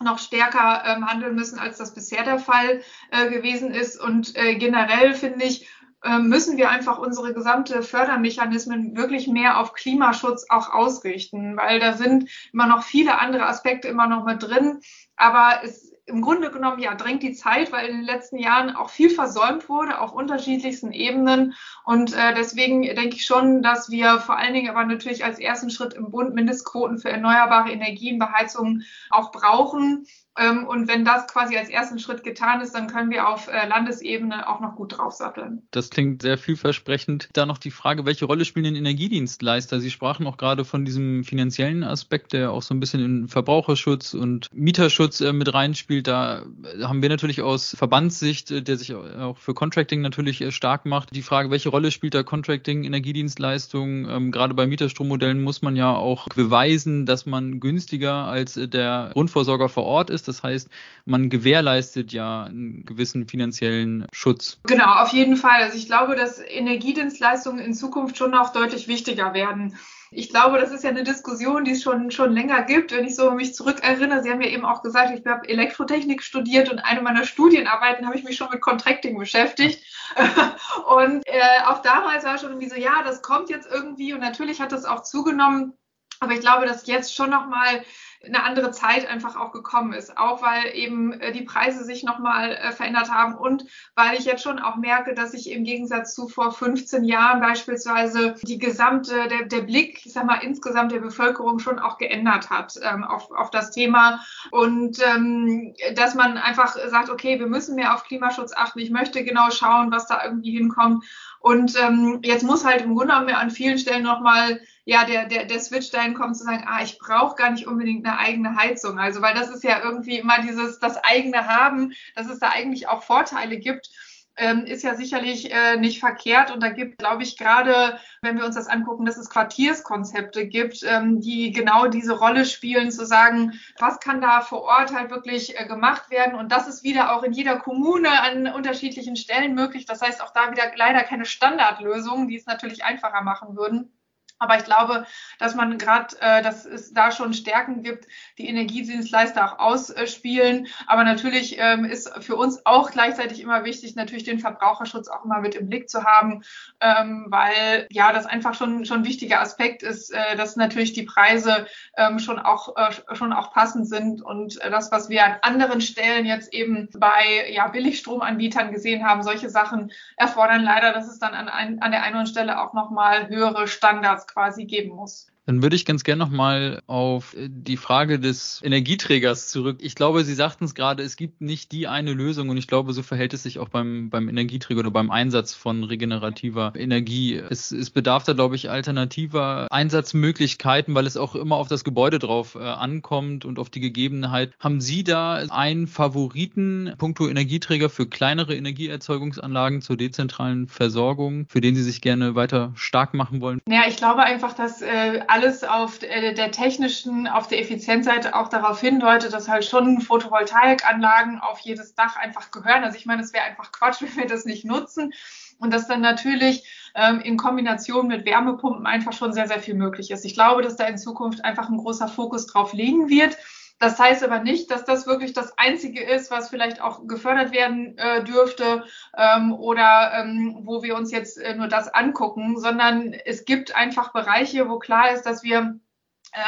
noch stärker ähm, handeln müssen, als das bisher der Fall äh, gewesen ist. Und äh, generell finde ich, äh, müssen wir einfach unsere gesamte Fördermechanismen wirklich mehr auf Klimaschutz auch ausrichten, weil da sind immer noch viele andere Aspekte immer noch mit drin. Aber es im Grunde genommen ja drängt die Zeit, weil in den letzten Jahren auch viel versäumt wurde auf unterschiedlichsten Ebenen. Und äh, deswegen denke ich schon, dass wir vor allen Dingen aber natürlich als ersten Schritt im Bund Mindestquoten für erneuerbare Energien, Beheizung auch brauchen. Ähm, und wenn das quasi als ersten Schritt getan ist, dann können wir auf äh, Landesebene auch noch gut draufsatteln. Das klingt sehr vielversprechend. Da noch die Frage, welche Rolle spielen denn Energiedienstleister? Sie sprachen auch gerade von diesem finanziellen Aspekt, der auch so ein bisschen in Verbraucherschutz und Mieterschutz äh, mit reinspielt. Da haben wir natürlich aus Verbandssicht, äh, der sich auch für Contracting natürlich stark macht, die Frage, welche Rolle spielt da Contracting, Energiedienstleistungen? Ähm, gerade bei Mieterstrommodellen muss man ja auch beweisen, dass man günstiger als der Grundversorger vor Ort ist. Das heißt, man gewährleistet ja einen gewissen finanziellen Schutz. Genau, auf jeden Fall. Also ich glaube, dass Energiedienstleistungen in Zukunft schon noch deutlich wichtiger werden. Ich glaube, das ist ja eine Diskussion, die es schon, schon länger gibt. Wenn ich so mich zurückerinnere, Sie haben ja eben auch gesagt, ich habe Elektrotechnik studiert und eine meiner Studienarbeiten habe ich mich schon mit Contracting beschäftigt. Und äh, auch damals war schon irgendwie so, ja, das kommt jetzt irgendwie und natürlich hat das auch zugenommen. Aber ich glaube, dass jetzt schon nochmal eine andere Zeit einfach auch gekommen ist, auch weil eben äh, die Preise sich nochmal äh, verändert haben und weil ich jetzt schon auch merke, dass sich im Gegensatz zu vor 15 Jahren beispielsweise die gesamte, der, der Blick, ich sag mal, insgesamt der Bevölkerung schon auch geändert hat ähm, auf, auf das Thema. Und ähm, dass man einfach sagt, okay, wir müssen mehr auf Klimaschutz achten, ich möchte genau schauen, was da irgendwie hinkommt. Und ähm, jetzt muss halt im Grunde genommen an vielen Stellen nochmal ja, der, der, der Switch dahin kommt zu sagen, ah, ich brauche gar nicht unbedingt eine eigene Heizung. Also, weil das ist ja irgendwie immer dieses, das eigene Haben, dass es da eigentlich auch Vorteile gibt. Ähm, ist ja sicherlich äh, nicht verkehrt. Und da gibt, glaube ich, gerade, wenn wir uns das angucken, dass es Quartierskonzepte gibt, ähm, die genau diese Rolle spielen, zu sagen, was kann da vor Ort halt wirklich äh, gemacht werden. Und das ist wieder auch in jeder Kommune an unterschiedlichen Stellen möglich. Das heißt auch da wieder leider keine Standardlösungen, die es natürlich einfacher machen würden. Aber ich glaube, dass man gerade, äh, dass es da schon Stärken gibt, die Energiedienstleister auch ausspielen. Aber natürlich ähm, ist für uns auch gleichzeitig immer wichtig, natürlich den Verbraucherschutz auch immer mit im Blick zu haben, ähm, weil ja das einfach schon schon ein wichtiger Aspekt ist, äh, dass natürlich die Preise ähm, schon auch äh, schon auch passend sind und äh, das, was wir an anderen Stellen jetzt eben bei ja Billigstromanbietern gesehen haben, solche Sachen erfordern leider, dass es dann an, ein, an der einen Stelle auch noch mal höhere Standards quasi geben muss. Dann würde ich ganz gerne nochmal auf äh, die Frage des Energieträgers zurück. Ich glaube, Sie sagten es gerade, es gibt nicht die eine Lösung und ich glaube, so verhält es sich auch beim, beim Energieträger oder beim Einsatz von regenerativer Energie. Es, es bedarf da, glaube ich, alternativer Einsatzmöglichkeiten, weil es auch immer auf das Gebäude drauf äh, ankommt und auf die Gegebenheit. Haben Sie da einen Favoriten, puncto Energieträger für kleinere Energieerzeugungsanlagen zur dezentralen Versorgung, für den Sie sich gerne weiter stark machen wollen? Ja, ich glaube einfach, dass äh, alles auf äh, der technischen, auf der Effizienzseite auch darauf hindeutet, dass halt schon Photovoltaikanlagen auf jedes Dach einfach gehören. Also ich meine, es wäre einfach Quatsch, wenn wir das nicht nutzen. Und dass dann natürlich ähm, in Kombination mit Wärmepumpen einfach schon sehr, sehr viel möglich ist. Ich glaube, dass da in Zukunft einfach ein großer Fokus drauf liegen wird. Das heißt aber nicht, dass das wirklich das Einzige ist, was vielleicht auch gefördert werden äh, dürfte ähm, oder ähm, wo wir uns jetzt äh, nur das angucken, sondern es gibt einfach Bereiche, wo klar ist, dass wir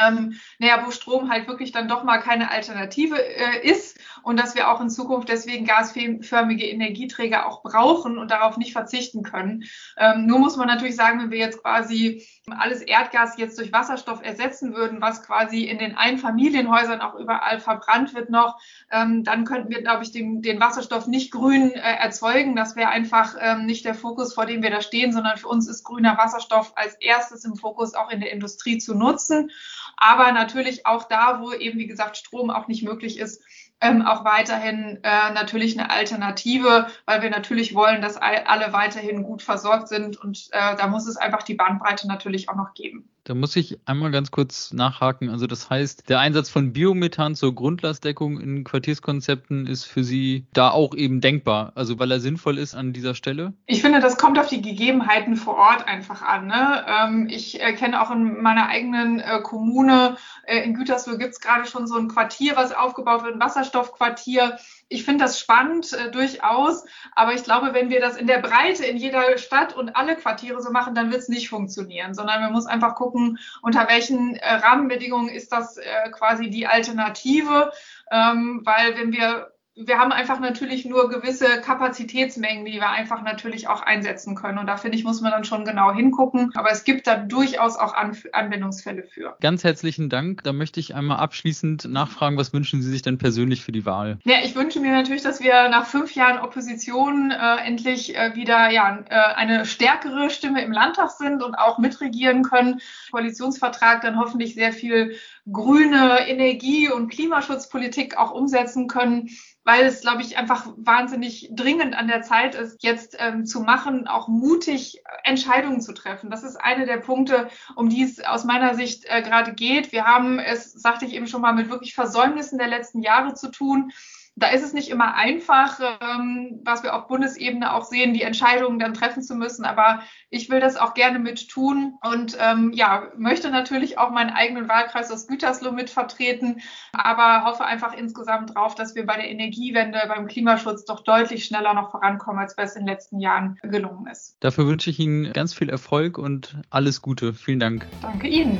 ähm, naja, wo Strom halt wirklich dann doch mal keine Alternative äh, ist und dass wir auch in Zukunft deswegen gasförmige Energieträger auch brauchen und darauf nicht verzichten können. Ähm, nur muss man natürlich sagen, wenn wir jetzt quasi alles Erdgas jetzt durch Wasserstoff ersetzen würden, was quasi in den Einfamilienhäusern auch überall verbrannt wird noch, ähm, dann könnten wir, glaube ich, den, den Wasserstoff nicht grün äh, erzeugen. Das wäre einfach ähm, nicht der Fokus, vor dem wir da stehen, sondern für uns ist grüner Wasserstoff als erstes im Fokus auch in der Industrie zu nutzen. Aber natürlich auch da, wo eben, wie gesagt, Strom auch nicht möglich ist, ähm, auch weiterhin äh, natürlich eine Alternative, weil wir natürlich wollen, dass alle weiterhin gut versorgt sind und äh, da muss es einfach die Bandbreite natürlich auch noch geben. Da muss ich einmal ganz kurz nachhaken. Also das heißt, der Einsatz von Biomethan zur Grundlastdeckung in Quartierskonzepten ist für Sie da auch eben denkbar, also weil er sinnvoll ist an dieser Stelle? Ich finde, das kommt auf die Gegebenheiten vor Ort einfach an. Ne? Ähm, ich äh, kenne auch in meiner eigenen äh, Kommune, äh, in Gütersloh gibt es gerade schon so ein Quartier, was aufgebaut wird, ein Wasserstoffquartier ich finde das spannend, äh, durchaus. Aber ich glaube, wenn wir das in der Breite in jeder Stadt und alle Quartiere so machen, dann wird es nicht funktionieren, sondern man muss einfach gucken, unter welchen äh, Rahmenbedingungen ist das äh, quasi die Alternative. Ähm, weil wenn wir wir haben einfach natürlich nur gewisse Kapazitätsmengen, die wir einfach natürlich auch einsetzen können. Und da finde ich, muss man dann schon genau hingucken. Aber es gibt da durchaus auch An Anwendungsfälle für. Ganz herzlichen Dank. Da möchte ich einmal abschließend nachfragen, was wünschen Sie sich denn persönlich für die Wahl? Ja, ich wünsche mir natürlich, dass wir nach fünf Jahren Opposition äh, endlich äh, wieder ja, äh, eine stärkere Stimme im Landtag sind und auch mitregieren können. Koalitionsvertrag dann hoffentlich sehr viel grüne Energie- und Klimaschutzpolitik auch umsetzen können weil es, glaube ich, einfach wahnsinnig dringend an der Zeit ist, jetzt ähm, zu machen, auch mutig Entscheidungen zu treffen. Das ist eine der Punkte, um die es aus meiner Sicht äh, gerade geht. Wir haben es, sagte ich eben schon mal, mit wirklich Versäumnissen der letzten Jahre zu tun da ist es nicht immer einfach, ähm, was wir auf Bundesebene auch sehen, die Entscheidungen dann treffen zu müssen. Aber ich will das auch gerne mit tun und ähm, ja, möchte natürlich auch meinen eigenen Wahlkreis aus Gütersloh mit vertreten, aber hoffe einfach insgesamt drauf, dass wir bei der Energiewende, beim Klimaschutz doch deutlich schneller noch vorankommen, als es in den letzten Jahren gelungen ist. Dafür wünsche ich Ihnen ganz viel Erfolg und alles Gute. Vielen Dank. Danke Ihnen.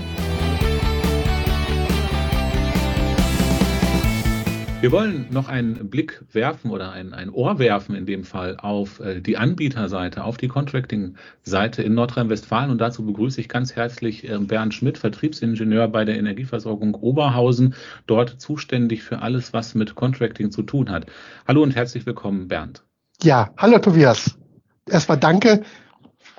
Wir wollen noch einen Blick werfen oder ein, ein Ohr werfen in dem Fall auf äh, die Anbieterseite, auf die Contracting-Seite in Nordrhein-Westfalen. Und dazu begrüße ich ganz herzlich äh, Bernd Schmidt, Vertriebsingenieur bei der Energieversorgung Oberhausen, dort zuständig für alles, was mit Contracting zu tun hat. Hallo und herzlich willkommen, Bernd. Ja, hallo Tobias. Erstmal danke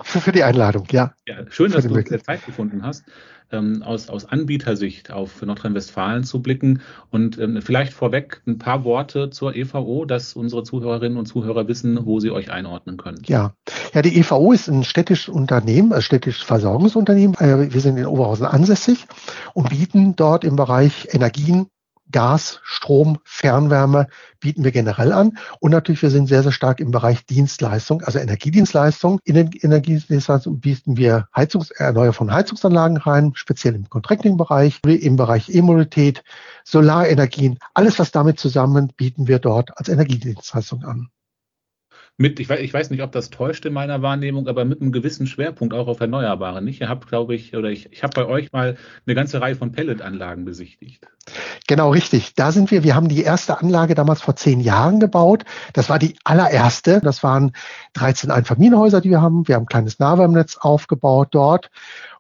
für, für die Einladung. Ja, ja schön, dass du Zeit gefunden hast ähm, aus, aus Anbietersicht auf Nordrhein-Westfalen zu blicken. Und ähm, vielleicht vorweg ein paar Worte zur EVO, dass unsere Zuhörerinnen und Zuhörer wissen, wo sie euch einordnen können. Ja, ja die EVO ist ein städtisches Unternehmen, ein städtisches Versorgungsunternehmen. Äh, wir sind in Oberhausen ansässig und bieten dort im Bereich Energien, Gas, Strom, Fernwärme bieten wir generell an. Und natürlich, wir sind sehr, sehr stark im Bereich Dienstleistung, also Energiedienstleistung. In den Energiedienstleistungen bieten wir Heizungs Erneuerung von Heizungsanlagen rein, speziell im Contracting-Bereich, im Bereich E-Mobilität, Solarenergien. Alles, was damit zusammen, bieten wir dort als Energiedienstleistung an mit, ich weiß, ich weiß nicht, ob das täuscht in meiner Wahrnehmung, aber mit einem gewissen Schwerpunkt auch auf Erneuerbare. Nicht? Ihr habt, glaube ich, oder ich, ich habe bei euch mal eine ganze Reihe von Pelletanlagen besichtigt. Genau, richtig. Da sind wir. Wir haben die erste Anlage damals vor zehn Jahren gebaut. Das war die allererste. Das waren 13 Einfamilienhäuser, die wir haben. Wir haben ein kleines Nahwärmenetz aufgebaut dort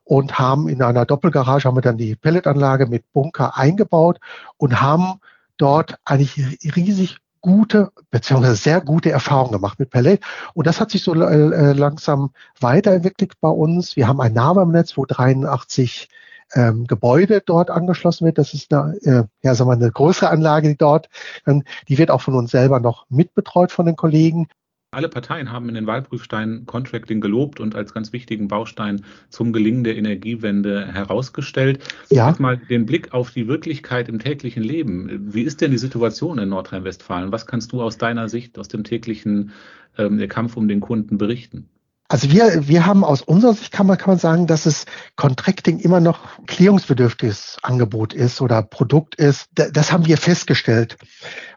und haben in einer Doppelgarage haben wir dann die Pelletanlage mit Bunker eingebaut und haben dort eigentlich riesig gute beziehungsweise sehr gute Erfahrungen gemacht mit Pellet. Und das hat sich so äh, langsam weiterentwickelt bei uns. Wir haben ein Nahwärmenetz, wo 83 ähm, Gebäude dort angeschlossen wird. Das ist eine, äh, ja, sagen wir, eine größere Anlage, die dort, ähm, die wird auch von uns selber noch mitbetreut von den Kollegen. Alle Parteien haben in den Wahlprüfsteinen Contracting gelobt und als ganz wichtigen Baustein zum Gelingen der Energiewende herausgestellt. Ja. Jetzt mal den Blick auf die Wirklichkeit im täglichen Leben. Wie ist denn die Situation in Nordrhein-Westfalen? Was kannst du aus deiner Sicht, aus dem täglichen ähm, Kampf um den Kunden berichten? Also wir, wir haben aus unserer Sicht kann man, kann man sagen, dass es Contracting immer noch klärungsbedürftiges Angebot ist oder Produkt ist. Das haben wir festgestellt,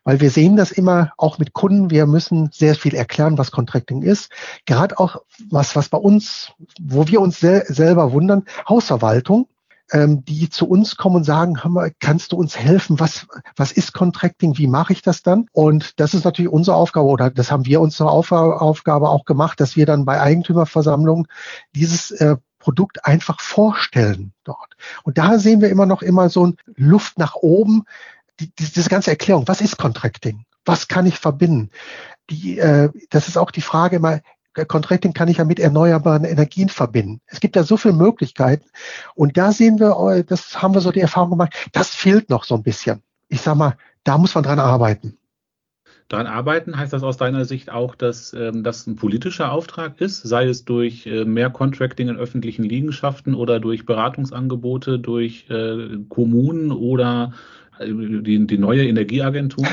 weil wir sehen das immer auch mit Kunden. Wir müssen sehr viel erklären, was Contracting ist. Gerade auch was, was bei uns, wo wir uns sel selber wundern, Hausverwaltung ähm, die zu uns kommen und sagen, hör mal, kannst du uns helfen? Was, was ist Contracting? Wie mache ich das dann? Und das ist natürlich unsere Aufgabe oder das haben wir uns zur Aufgabe auch gemacht, dass wir dann bei Eigentümerversammlungen dieses äh, Produkt einfach vorstellen dort. Und da sehen wir immer noch immer so ein Luft nach oben. Die, diese ganze Erklärung, was ist Contracting? Was kann ich verbinden? Die, äh, das ist auch die Frage immer, Contracting kann ich ja mit erneuerbaren Energien verbinden. Es gibt ja so viele Möglichkeiten. Und da sehen wir, äh, das haben wir so die Erfahrung gemacht, das fehlt noch so ein bisschen. Ich sag mal, da muss man dran arbeiten. Dran arbeiten heißt das aus deiner Sicht auch, dass ähm, das ein politischer Auftrag ist, sei es durch äh, mehr Contracting in öffentlichen Liegenschaften oder durch Beratungsangebote durch äh, Kommunen oder äh, die, die neue Energieagentur?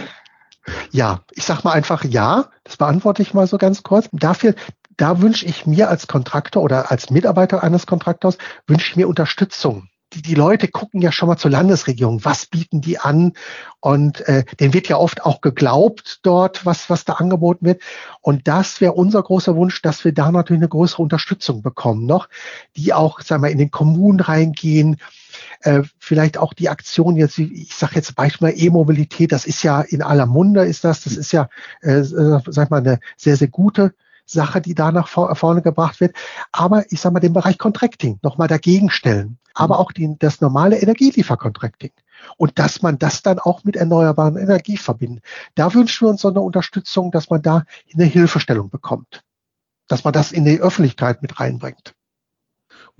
Ja, ich sag mal einfach ja. Das beantworte ich mal so ganz kurz. Dafür, da wünsche ich mir als Kontraktor oder als Mitarbeiter eines Kontraktors, wünsche ich mir Unterstützung. Die, die Leute gucken ja schon mal zur Landesregierung, was bieten die an? Und äh, denen wird ja oft auch geglaubt dort, was, was da angeboten wird. Und das wäre unser großer Wunsch, dass wir da natürlich eine größere Unterstützung bekommen noch, die auch, sagen wir, in den Kommunen reingehen, äh, vielleicht auch die Aktion jetzt, ich sage jetzt Beispiel E-Mobilität, das ist ja in aller Munde ist das, das ist ja, äh, äh sag ich mal, eine sehr, sehr gute Sache, die da nach vorne gebracht wird. Aber ich sage mal, den Bereich Contracting nochmal dagegen stellen. Aber auch die, das normale Energieliefercontracting. Und dass man das dann auch mit erneuerbaren Energie verbindet. Da wünschen wir uns so eine Unterstützung, dass man da eine Hilfestellung bekommt. Dass man das in die Öffentlichkeit mit reinbringt.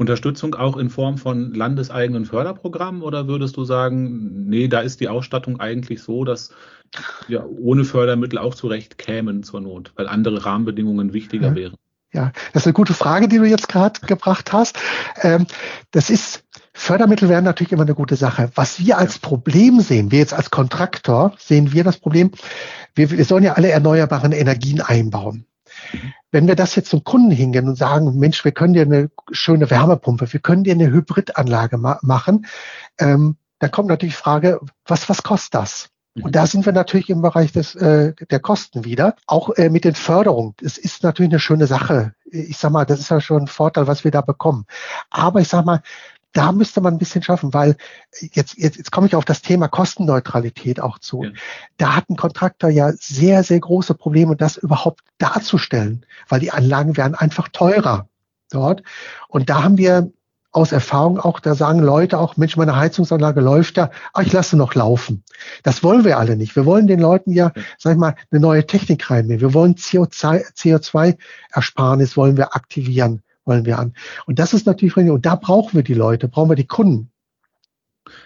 Unterstützung auch in Form von landeseigenen Förderprogrammen oder würdest du sagen, nee, da ist die Ausstattung eigentlich so, dass wir ohne Fördermittel auch zurecht kämen zur Not, weil andere Rahmenbedingungen wichtiger ja. wären? Ja, das ist eine gute Frage, die du jetzt gerade gebracht hast. Ähm, das ist, Fördermittel wären natürlich immer eine gute Sache. Was wir als Problem sehen, wir jetzt als Kontraktor, sehen wir das Problem, wir, wir sollen ja alle erneuerbaren Energien einbauen. Wenn wir das jetzt zum Kunden hingehen und sagen, Mensch, wir können dir eine schöne Wärmepumpe, wir können dir eine Hybridanlage ma machen, ähm, dann kommt natürlich die Frage, was, was kostet das? Und mhm. da sind wir natürlich im Bereich des, äh, der Kosten wieder. Auch äh, mit den Förderungen. Es ist natürlich eine schöne Sache. Ich sag mal, das ist ja schon ein Vorteil, was wir da bekommen. Aber ich sag mal, da müsste man ein bisschen schaffen, weil jetzt, jetzt, jetzt komme ich auf das Thema Kostenneutralität auch zu. Ja. Da hat ein Kontraktor ja sehr, sehr große Probleme, das überhaupt darzustellen, weil die Anlagen werden einfach teurer dort. Und da haben wir aus Erfahrung auch, da sagen Leute auch, Mensch, meine Heizungsanlage läuft da, ah, ich lasse noch laufen. Das wollen wir alle nicht. Wir wollen den Leuten ja, sag ich mal, eine neue Technik reinnehmen. Wir wollen CO2-Ersparnis wollen wir aktivieren wollen wir an. Und das ist natürlich, und da brauchen wir die Leute, brauchen wir die Kunden.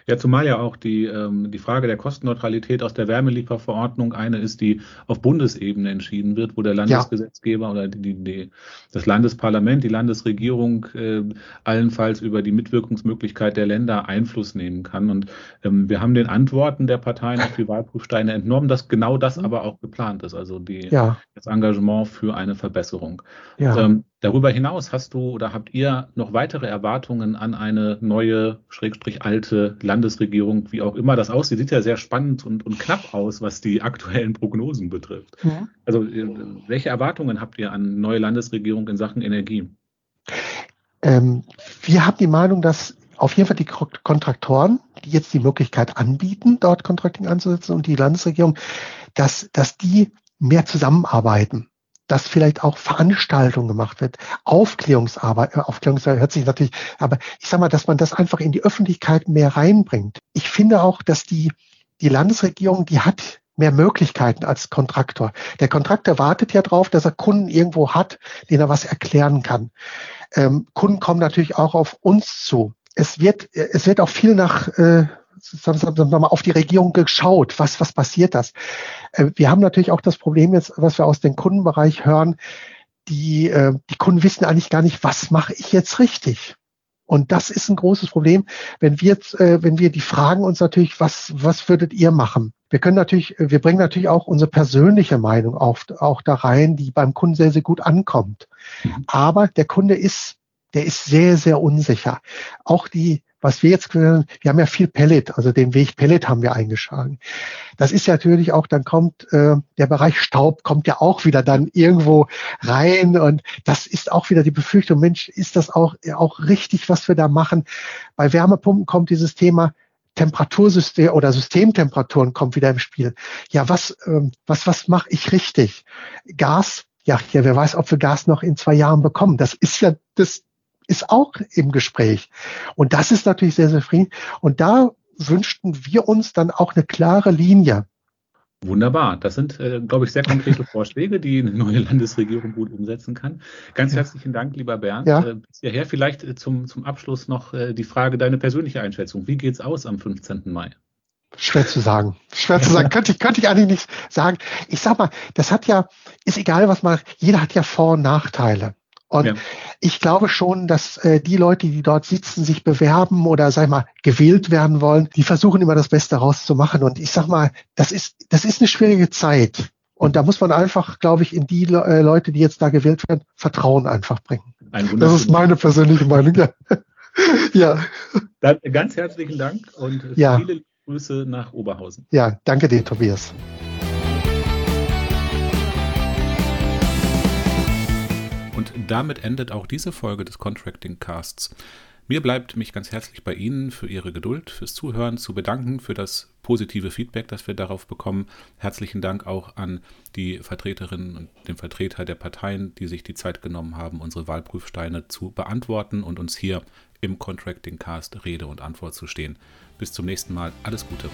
Ja, zumal ja auch die, ähm, die Frage der Kostenneutralität aus der Wärmelieferverordnung eine ist, die auf Bundesebene entschieden wird, wo der Landesgesetzgeber ja. oder die, die, das Landesparlament, die Landesregierung äh, allenfalls über die Mitwirkungsmöglichkeit der Länder Einfluss nehmen kann. Und ähm, wir haben den Antworten der Parteien auf die Wahlprüfsteine entnommen, dass genau das mhm. aber auch geplant ist, also die, ja. das Engagement für eine Verbesserung. Ja. Ähm, Darüber hinaus hast du oder habt ihr noch weitere Erwartungen an eine neue, schrägstrich alte Landesregierung, wie auch immer das aussieht? Sieht ja sehr spannend und, und knapp aus, was die aktuellen Prognosen betrifft. Ja. Also, äh, welche Erwartungen habt ihr an neue Landesregierung in Sachen Energie? Ähm, wir haben die Meinung, dass auf jeden Fall die Kontraktoren, die jetzt die Möglichkeit anbieten, dort Contracting anzusetzen und die Landesregierung, dass, dass die mehr zusammenarbeiten dass vielleicht auch Veranstaltungen gemacht wird, Aufklärungsarbeit, äh, Aufklärungsarbeit hört sich natürlich, aber ich sag mal, dass man das einfach in die Öffentlichkeit mehr reinbringt. Ich finde auch, dass die, die Landesregierung, die hat mehr Möglichkeiten als Kontraktor. Der Kontraktor wartet ja drauf, dass er Kunden irgendwo hat, denen er was erklären kann. Ähm, Kunden kommen natürlich auch auf uns zu. Es wird, es wird auch viel nach, äh, mal, auf die Regierung geschaut. Was, was passiert das? Äh, wir haben natürlich auch das Problem jetzt, was wir aus dem Kundenbereich hören. Die, äh, die Kunden wissen eigentlich gar nicht, was mache ich jetzt richtig? Und das ist ein großes Problem, wenn wir jetzt, äh, wenn wir die fragen uns natürlich, was, was würdet ihr machen? Wir können natürlich, wir bringen natürlich auch unsere persönliche Meinung auch, auch da rein, die beim Kunden sehr, sehr gut ankommt. Mhm. Aber der Kunde ist, der ist sehr, sehr unsicher. Auch die, was wir jetzt, wir haben ja viel Pellet, also den Weg Pellet haben wir eingeschlagen. Das ist ja natürlich auch, dann kommt äh, der Bereich Staub, kommt ja auch wieder dann irgendwo rein und das ist auch wieder die Befürchtung, Mensch, ist das auch, auch richtig, was wir da machen? Bei Wärmepumpen kommt dieses Thema, Temperatursystem oder Systemtemperaturen kommt wieder im Spiel. Ja, was, ähm, was, was mache ich richtig? Gas, ja, ja, wer weiß, ob wir Gas noch in zwei Jahren bekommen. Das ist ja, das ist auch im Gespräch. Und das ist natürlich sehr, sehr friedlich. Und da wünschten wir uns dann auch eine klare Linie. Wunderbar. Das sind, äh, glaube ich, sehr konkrete Vorschläge, die eine neue Landesregierung gut umsetzen kann. Ganz herzlichen Dank, lieber Bernd. Ja. Äh, bis hierher vielleicht äh, zum, zum Abschluss noch äh, die Frage, deine persönliche Einschätzung. Wie geht's aus am 15. Mai? Schwer zu sagen. Schwer zu sagen. könnte ich, könnte ich eigentlich nicht sagen. Ich sag mal, das hat ja, ist egal, was man, jeder hat ja Vor- und Nachteile. Und ja. ich glaube schon, dass äh, die Leute, die dort sitzen, sich bewerben oder sag mal gewählt werden wollen, die versuchen immer das Beste rauszumachen. Und ich sag mal, das ist das ist eine schwierige Zeit. Und da muss man einfach, glaube ich, in die äh, Leute, die jetzt da gewählt werden, Vertrauen einfach bringen. das ist meine persönliche Meinung. Ja. ja. Dann ganz herzlichen Dank und ja. viele Grüße nach Oberhausen. Ja, danke dir, Tobias. Und damit endet auch diese Folge des Contracting Casts. Mir bleibt mich ganz herzlich bei Ihnen für Ihre Geduld, fürs Zuhören zu bedanken, für das positive Feedback, das wir darauf bekommen. Herzlichen Dank auch an die Vertreterinnen und den Vertreter der Parteien, die sich die Zeit genommen haben, unsere Wahlprüfsteine zu beantworten und uns hier im Contracting Cast Rede und Antwort zu stehen. Bis zum nächsten Mal. Alles Gute.